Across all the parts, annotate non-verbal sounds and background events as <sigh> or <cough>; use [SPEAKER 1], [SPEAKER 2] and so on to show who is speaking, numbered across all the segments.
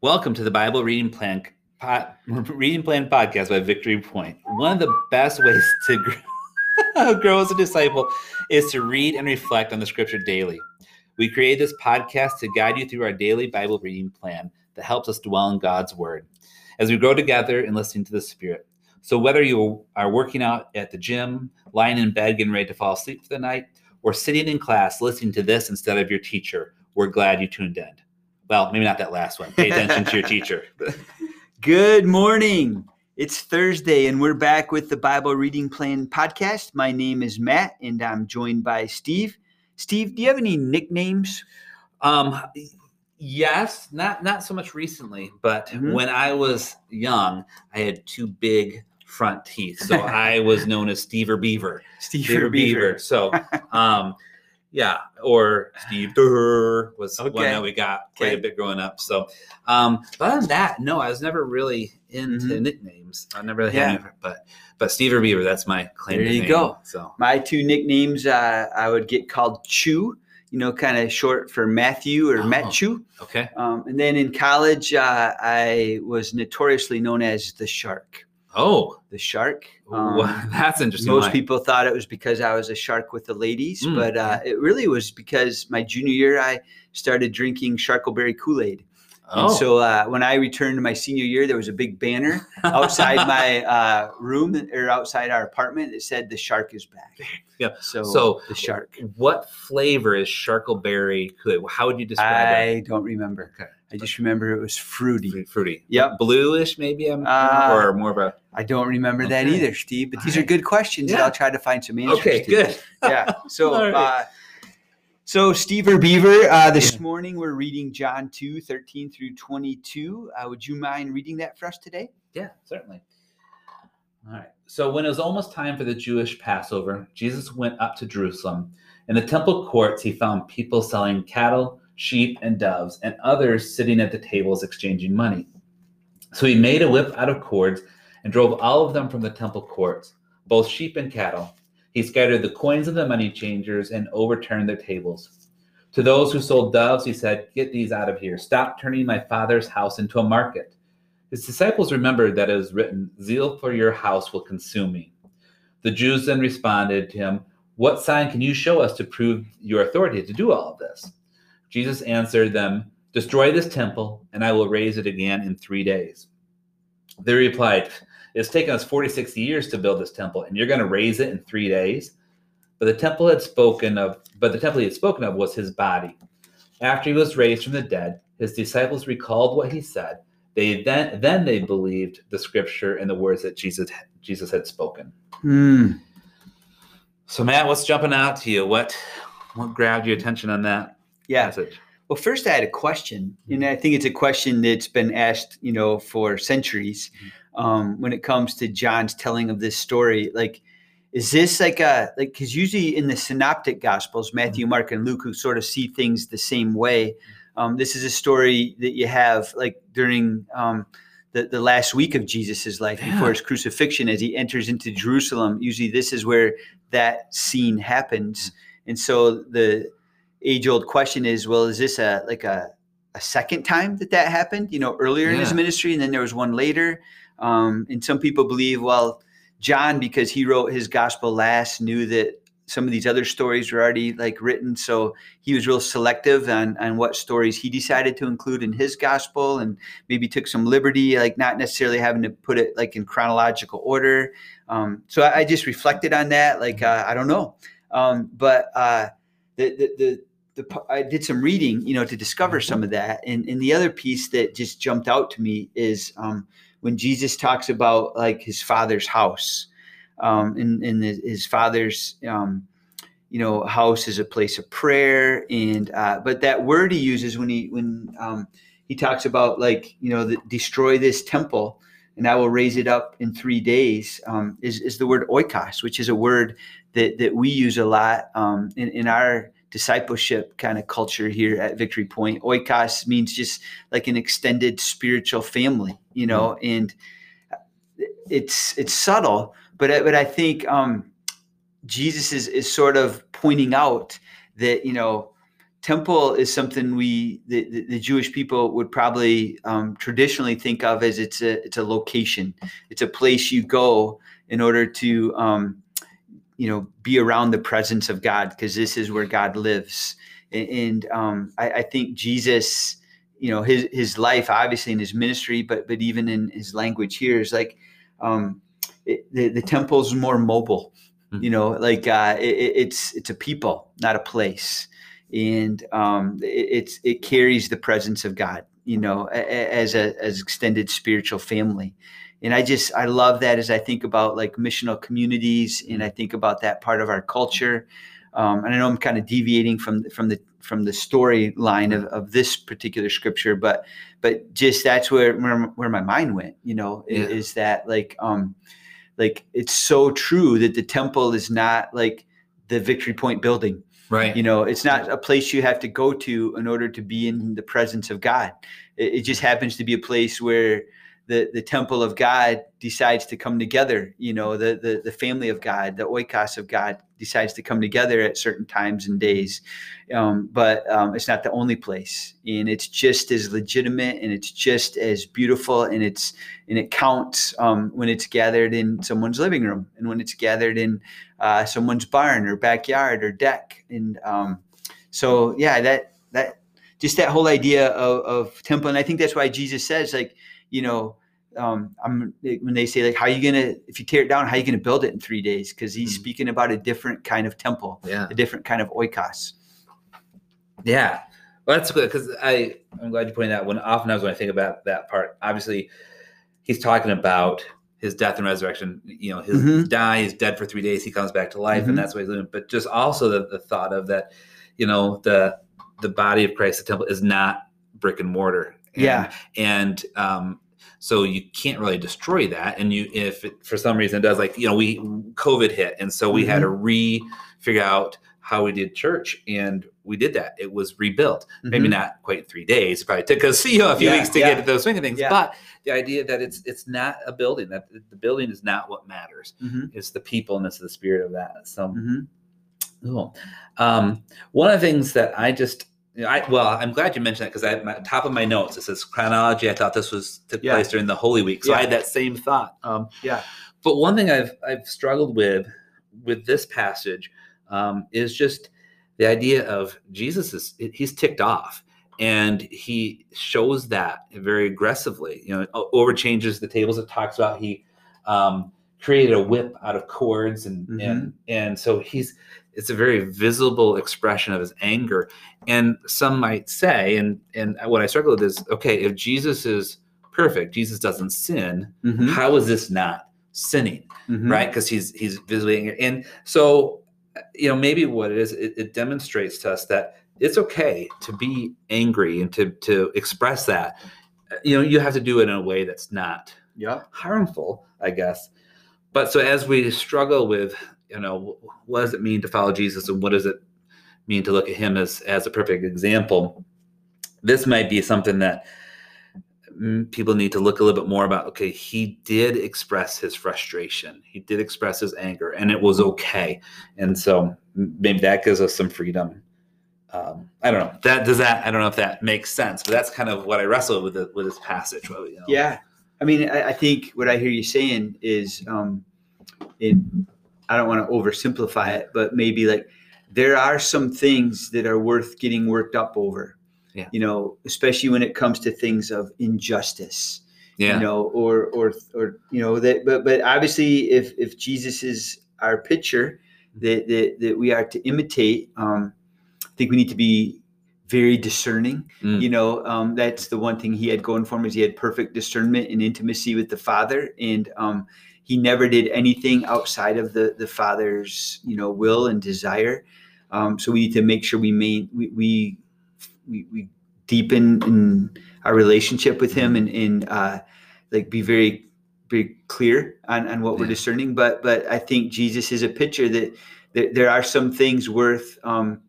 [SPEAKER 1] Welcome to the Bible Reading Plan pod, Reading Plan podcast by Victory Point. One of the best ways to grow, <laughs> grow as a disciple is to read and reflect on the Scripture daily. We create this podcast to guide you through our daily Bible reading plan that helps us dwell in God's Word as we grow together and listening to the Spirit. So, whether you are working out at the gym, lying in bed getting ready to fall asleep for the night, or sitting in class listening to this instead of your teacher, we're glad you tuned in. Well, maybe not that last one. Pay attention to your <laughs> teacher.
[SPEAKER 2] Good morning. It's Thursday, and we're back with the Bible Reading Plan podcast. My name is Matt, and I'm joined by Steve. Steve, do you have any nicknames?
[SPEAKER 1] Um, yes, not not so much recently, but
[SPEAKER 2] Mhm.
[SPEAKER 1] when I was young, I had two big front teeth, so <laughs> I was known as Steve or Beaver.
[SPEAKER 2] Steve
[SPEAKER 1] Steve or Beaver. So, <laughs> um, yeah, or Steve Durr was one that we got quite a bit growing up. So, um, but other than that, no, I was never really into
[SPEAKER 2] Mhm.
[SPEAKER 1] nicknames. I never really
[SPEAKER 2] Yeah.
[SPEAKER 1] had any, but but Steve or Beaver, that's my claim.
[SPEAKER 2] There you
[SPEAKER 1] name.
[SPEAKER 2] go.
[SPEAKER 1] So,
[SPEAKER 2] My two nicknames, uh, I would get called Chew, you know, kind of short for Matthew or
[SPEAKER 1] Oh.
[SPEAKER 2] Matt Chew.
[SPEAKER 1] okay.
[SPEAKER 2] Um, and then in college, uh, I was notoriously known as the Shark.
[SPEAKER 1] Oh,
[SPEAKER 2] The Shark. Um, <laughs>
[SPEAKER 1] that's interesting.
[SPEAKER 2] Most people thought it was because I was a shark with the ladies,
[SPEAKER 1] Mm.
[SPEAKER 2] but uh, it really was because my junior year I started drinking Sharkleberry Kool Aid.
[SPEAKER 1] Oh,
[SPEAKER 2] And so uh, when I returned to my senior year, there was a big banner outside my <laughs> uh, room or outside our apartment that said "The shark is back."
[SPEAKER 1] Yeah.
[SPEAKER 2] So,
[SPEAKER 1] So-
[SPEAKER 2] the shark.
[SPEAKER 1] what flavor is Sharkleberry? How would you describe it?
[SPEAKER 2] I don't remember.
[SPEAKER 1] Okay.
[SPEAKER 2] I just remember it was fruity.
[SPEAKER 1] it? Fruity.
[SPEAKER 2] Yep.
[SPEAKER 1] Bluish, maybe, I'm,
[SPEAKER 2] Uh,
[SPEAKER 1] or more of a.
[SPEAKER 2] I don't remember that either, Steve. But these
[SPEAKER 1] All
[SPEAKER 2] are good questions,
[SPEAKER 1] Yeah.
[SPEAKER 2] I'll try to find some answers.
[SPEAKER 1] Okay,
[SPEAKER 2] to.
[SPEAKER 1] good.
[SPEAKER 2] yeah. <laughs> So,
[SPEAKER 1] right.
[SPEAKER 2] So Steve or Beaver, uh, this
[SPEAKER 1] Yeah.
[SPEAKER 2] morning we're reading John 2, 13 through 22. Uh, would you mind reading that for us today?
[SPEAKER 1] Yeah, certainly. All right. So when it was almost time for the Jewish Passover, Jesus went up to Jerusalem. In the temple courts, he found people selling cattle, sheep, and doves, and others sitting at the tables exchanging money. So he made a whip out of cords and drove all of them from the temple courts, both sheep and cattle. He scattered the coins of the money changers and overturned their tables. To those who sold doves, he said, Get these out of here. Stop turning my father's house into a market. His disciples remembered that it was written, Zeal for your house will consume me. The Jews then responded to him, What sign can you show us to prove your authority to do all of this? Jesus answered them, Destroy this temple, and I will raise it again in three days. They replied, It's taken us 46 years to build this temple, and you're going to raise it in three days? But the temple had spoken of, but the temple he had spoken of was his body. After he was raised from the dead, his disciples recalled what he said. They then then they believed the scripture and the words that Jesus Jesus had spoken.
[SPEAKER 2] Hmm.
[SPEAKER 1] So Matt, what's jumping out to you? What what grabbed your attention on that
[SPEAKER 2] Yeah.
[SPEAKER 1] passage?
[SPEAKER 2] Well, first I had a question, and I think it's a question that's been asked, you know, for centuries. Um, when it comes to John's telling of this story, like, is this like a like? Because usually in the synoptic gospels, Matthew, Mark, and Luke, who sort of see things the same way, um, this is a story that you have like during um, the the last week of Jesus's life
[SPEAKER 1] Yeah.
[SPEAKER 2] before his crucifixion, as he enters into Jerusalem. Usually, this is where that scene happens, and so the age old question is well is this a like a, a second time that that happened you know earlier in his ministry and then there was one later? Um, and some people believe well john because he wrote his gospel last knew that some of these other stories were already like written. So he was real selective on, on what stories he decided to include in his gospel and maybe took some liberty like not necessarily having to put it like in chronological order. Um, so I, I just reflected on that like uh, i don't know. Um, but uh, the, the, the I did some reading, you know, to discover some of that. And, and the other piece that just jumped out to me is um, when Jesus talks about like his father's house, um, and, and his his father's, um, you know, house is a place of prayer. And uh, but that word he uses when he when um, he talks about like you know, the, destroy this temple, and I will raise it up in three days, um, is is the word oikos, which is a word that that we use a lot um, in in our discipleship kind of culture here at Victory Point. Oikos means just like an extended spiritual family, you know, and it's it's subtle, but I- but I think um, Jesus is is sort of pointing out that you know temple is something we the, the, the Jewish people would probably um, traditionally think of as it's a it's a location. It's a place you go in order to um, you know be around the presence of God because this is where God lives. And, and um, I, I think Jesus, you know, his his life obviously in his ministry, but but even in his language here is like um, it, the the temple's more mobile.
[SPEAKER 1] Mhm.
[SPEAKER 2] You know, like uh, it, it- it's it's a people, not a place and um, it, it's it carries the presence of God, you know, as a as extended spiritual family. And I just I love that as I think about like missional communities, and I think about that part of our culture. Um, and I know I'm kind of deviating from from the from the storyline of, of this particular scripture, but but just that's where where, where my mind went. You know,
[SPEAKER 1] Yeah.
[SPEAKER 2] is that like um like it's so true that the temple is not like the Victory Point building
[SPEAKER 1] Right.
[SPEAKER 2] you know, it's not a place you have to go to in order to be in the presence of God. It, it just happens to be a place where the, the temple of God decides to come together. You know, the, the the family of God, the oikos of God, decides to come together at certain times and days. Um, but um, it's not the only place, and it's just as legitimate, and it's just as beautiful, and it's and it counts um, when it's gathered in someone's living room, and when it's gathered in uh, someone's barn or backyard or deck. And um, so, yeah, that that just that whole idea of, of temple, and I think that's why Jesus says, like, you know, um, I'm when they say like, how are you gonna if you tear it down, how are you gonna build it in three days? Because he's
[SPEAKER 1] Mhm.
[SPEAKER 2] speaking about a different kind of temple,
[SPEAKER 1] Yeah.
[SPEAKER 2] a different kind of oikos.
[SPEAKER 1] Yeah. Well, that's good because I I'm glad you pointed that out. When oftentimes when I think about that part, obviously he's talking about his death and resurrection. You know, his
[SPEAKER 2] Mhm.
[SPEAKER 1] die, he's dead for three days, he comes back to life,
[SPEAKER 2] Mhm.
[SPEAKER 1] and that's what he's living. But just also the, the thought of that, you know, the the body of Christ, the temple, is not brick and mortar. And,
[SPEAKER 2] Yeah.
[SPEAKER 1] and um, so you can't really destroy that. And you, if it, for some reason it does, like you know, we COVID hit, and so we had to re figure out how we did church, and we did that. It was rebuilt. Maybe
[SPEAKER 2] Mhm.
[SPEAKER 1] not quite in three days. It probably took us you know a few
[SPEAKER 2] Yeah,
[SPEAKER 1] weeks to
[SPEAKER 2] yeah.
[SPEAKER 1] get to those swing of things.
[SPEAKER 2] Yeah.
[SPEAKER 1] But the idea that it's it's not a building. That the building is not what matters.
[SPEAKER 2] Mhm.
[SPEAKER 1] It's the people and it's the spirit of that. So
[SPEAKER 2] Mhm.
[SPEAKER 1] Cool. Um, one of the things that I just, I well, I'm glad you mentioned that because at the top of my notes it says chronology. I thought this was took
[SPEAKER 2] Yeah.
[SPEAKER 1] place during the Holy Week, so I had that same thought. Um,
[SPEAKER 2] Yeah.
[SPEAKER 1] but one thing I've I've struggled with with this passage um, is just the idea of Jesus is he's ticked off and he shows that very aggressively. You know, overchanges the tables. It talks about he um, created a whip out of cords and and and so he's it's a very visible expression of his anger. And some might say, and and what I struggle with is okay, if Jesus is perfect, Jesus doesn't sin.
[SPEAKER 2] Mhm.
[SPEAKER 1] How is this not sinning?
[SPEAKER 2] Mhm.
[SPEAKER 1] right? Because he's he's visibly angry. And so, you know, maybe what it is, it, it demonstrates to us that it's okay to be angry and to to express that. You know, you have to do it in a way that's not
[SPEAKER 2] Yeah.
[SPEAKER 1] harmful, I guess. But so as we struggle with, you know, what does it mean to follow Jesus, and what does it mean to look at him as as a perfect example? This might be something that mm, people need to look a little bit more about. Okay, he did express his frustration, he did express his anger, and it was okay. And so maybe that gives us some freedom. Um, I don't know. That does that. I don't know if that makes sense, but that's kind of what I wrestle with the, with this passage. you know.
[SPEAKER 2] Yeah. I mean, I, I think what I hear you saying is, um, it, I don't want to oversimplify it, but maybe like there are some things that are worth getting worked up over.
[SPEAKER 1] Yeah.
[SPEAKER 2] You know, especially when it comes to things of injustice.
[SPEAKER 1] Yeah.
[SPEAKER 2] You know, or or or you know that. But but obviously, if if Jesus is our picture that that, that we are to imitate, um, I think we need to be very discerning.
[SPEAKER 1] Mm.
[SPEAKER 2] you know um, that's the one thing he had going for him is he had perfect discernment and intimacy with the father. And um, he never did anything outside of the the father's you know will and desire. Um, so we need to make sure we main we we, we, we deepen in our relationship with him and, and uh, like be very very clear on, on what we're discerning. But but i think jesus is a picture that, that there are some things worth um,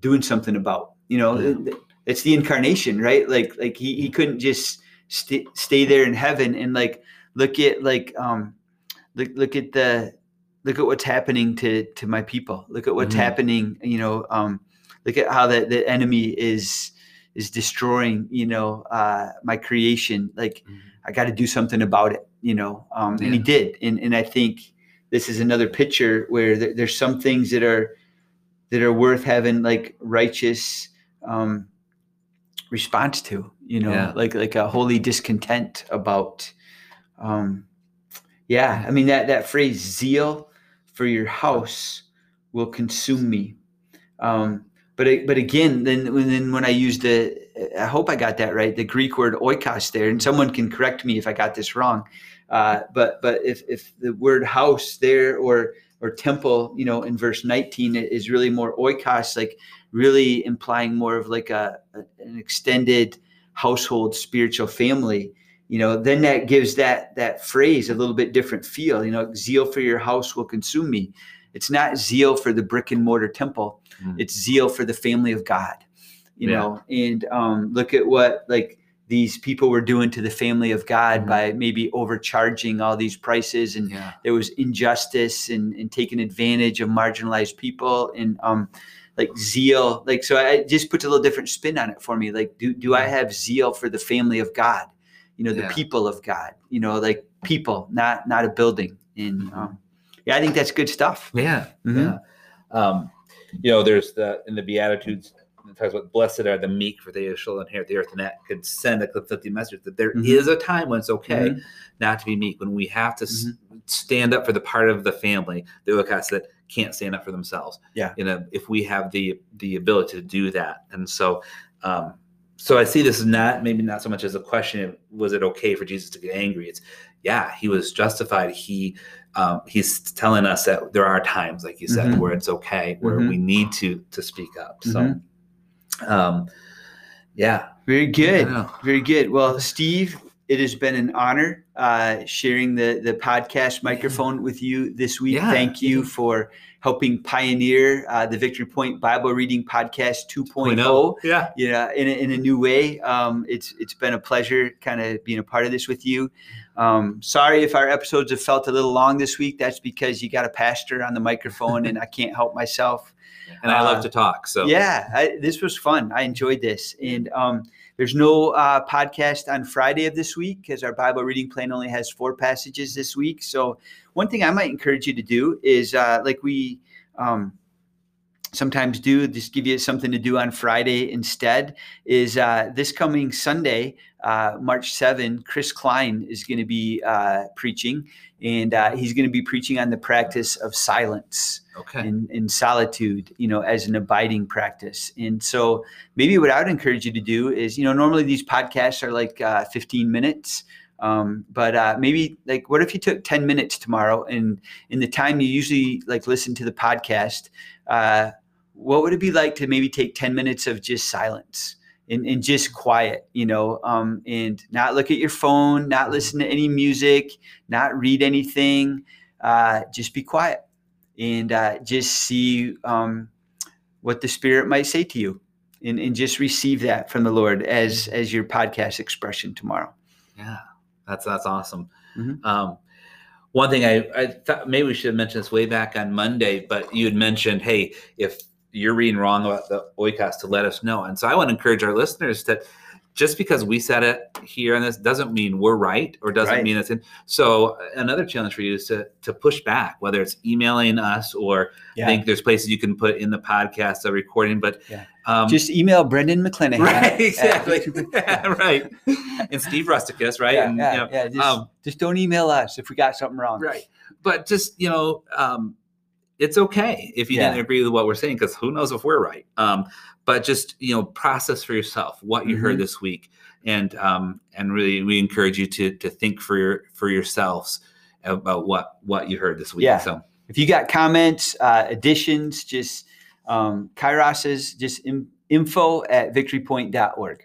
[SPEAKER 2] doing something about you know
[SPEAKER 1] Yeah.
[SPEAKER 2] it's the incarnation right? Like like he, he couldn't just st- stay there in heaven and like look at like um look look at the look at what's happening to to my people. Look at what's
[SPEAKER 1] Mhm.
[SPEAKER 2] happening you know um look at how the, the enemy is is destroying you know uh, my creation. Like i got to do something about it you know um, and he did. And, and i think this is another picture where there, there's some things that are that are worth having like righteous um, response to you know
[SPEAKER 1] Yeah.
[SPEAKER 2] like like a holy discontent about um yeah i mean that that phrase zeal for your house will consume me um but it- but again then when then when i use the i hope i got that right the greek word oikos there and someone can correct me if i got this wrong uh but but if if the word house there or or temple you know in verse 19 is really more oikos like really implying more of like a, an extended household spiritual family you know then that gives that that phrase a little bit different feel you know zeal for your house will consume me it's not zeal for the brick and mortar temple
[SPEAKER 1] Mm.
[SPEAKER 2] it's zeal for the family of god you
[SPEAKER 1] Yeah.
[SPEAKER 2] know and um look at what like these people were doing to the family of god
[SPEAKER 1] Mhm.
[SPEAKER 2] by maybe overcharging all these prices and
[SPEAKER 1] Yeah.
[SPEAKER 2] there was injustice and, and taking advantage of marginalized people and um like zeal like so i just puts a little different spin on it for me like do, do i have zeal for the family of god you know the
[SPEAKER 1] Yeah.
[SPEAKER 2] people of god you know like people not not a building and
[SPEAKER 1] Mhm.
[SPEAKER 2] um, yeah i think that's good stuff
[SPEAKER 1] Yeah.
[SPEAKER 2] Mhm.
[SPEAKER 1] Yeah. Um, you know, there's the in the Beatitudes it talks about blessed are the meek, for they shall inherit the earth, and that could send a conflicting message that there is
[SPEAKER 2] Mhm.
[SPEAKER 1] a time when it's okay
[SPEAKER 2] Mhm.
[SPEAKER 1] not to be meek, when we have to s stand up for the part of the family, the outcasts that can't stand up for themselves.
[SPEAKER 2] Yeah.
[SPEAKER 1] You know, if we have the the ability to do that, and so. Um, so I see this as not maybe not so much as a question of was it okay for Jesus to get angry? It's yeah, he was justified. He um, he's telling us that there are times, like you said,
[SPEAKER 2] Mhm.
[SPEAKER 1] where it's okay, where
[SPEAKER 2] Mhm.
[SPEAKER 1] we need to to speak up. So, um, yeah,
[SPEAKER 2] very good Very good. Well, Steve, it has been an honor uh, sharing the the podcast microphone with you this week.
[SPEAKER 1] Yeah.
[SPEAKER 2] Thank you for helping pioneer uh, the Victory Point Bible Reading Podcast 2.0.
[SPEAKER 1] yeah,
[SPEAKER 2] Yeah, in a, in a new way. Um, it's it's been a pleasure kind of being a part of this with you. Um, sorry if our episodes have felt a little long this week. That's because you got a pastor on the microphone, <laughs> and I can't help myself.
[SPEAKER 1] And I love
[SPEAKER 2] Uh,
[SPEAKER 1] to talk. So
[SPEAKER 2] Yeah, I, this was fun. I enjoyed this. And um, there's no uh, podcast on Friday of this week because our Bible reading plan only has four passages this week. So, one thing I might encourage you to do is uh, like we um, sometimes do, just give you something to do on Friday instead, is uh, this coming Sunday, uh, March 7, Chris Klein is going to be uh, preaching. And uh, he's going to be preaching on the practice of silence
[SPEAKER 1] okay,
[SPEAKER 2] in, in solitude, you know, as an abiding practice. And so maybe what I would encourage you to do is, you know, normally these podcasts are like uh, 15 minutes. Um, but uh, maybe like, what if you took 10 minutes tomorrow and in the time you usually like listen to the podcast, uh, what would it be like to maybe take 10 minutes of just silence and, and just quiet, you know, um, and not look at your phone, not listen to any music, not read anything, uh, just be quiet and uh, just see um, what the Spirit might say to you, and, and just receive that from the Lord as as your podcast expression tomorrow.
[SPEAKER 1] yeah, that's that's awesome.
[SPEAKER 2] Mhm.
[SPEAKER 1] Um, one thing I, I thought maybe we should have mentioned this way back on Monday, but you had mentioned, hey, if you're reading wrong about the oikos, to let us know. And so I want to encourage our listeners that just because we said it here and this doesn't mean we're right or doesn't
[SPEAKER 2] Right.
[SPEAKER 1] mean it's in. So another challenge for you is to to push back, whether it's emailing us or I think there's places you can put in the podcast a recording, but
[SPEAKER 2] Yeah.
[SPEAKER 1] um,
[SPEAKER 2] just email Brendan McClanahan.
[SPEAKER 1] right, exactly, <laughs> right, and Steve Rusticus, right,
[SPEAKER 2] Yeah,
[SPEAKER 1] and
[SPEAKER 2] yeah,
[SPEAKER 1] you know,
[SPEAKER 2] yeah, just,
[SPEAKER 1] um,
[SPEAKER 2] just don't email us if we got something wrong.
[SPEAKER 1] right but just you know um it's okay if you
[SPEAKER 2] Yeah.
[SPEAKER 1] didn't agree with what we're saying because who knows if we're right um but just you know process for yourself what you heard
[SPEAKER 2] Mhm.
[SPEAKER 1] this week and um and really we encourage you to to think for your for yourselves about what what you heard this week
[SPEAKER 2] Yeah.
[SPEAKER 1] so
[SPEAKER 2] If you got comments, uh, additions, just um, Kairos is just in, info at victorypoint.org.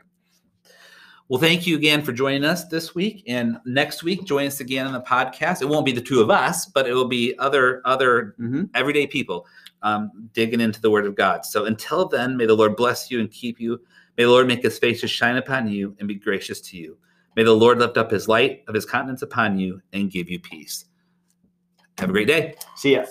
[SPEAKER 1] well thank you again for joining us this week and next week join us again on the podcast it won't be the two of us but it will be other other
[SPEAKER 2] Mhm.
[SPEAKER 1] everyday people um, digging into the word of God. So until then, may the Lord bless you and keep you. May the Lord make his face to shine upon you and be gracious to you. May the Lord lift up his light of his countenance upon you and give you peace. Have a great day.
[SPEAKER 2] See ya.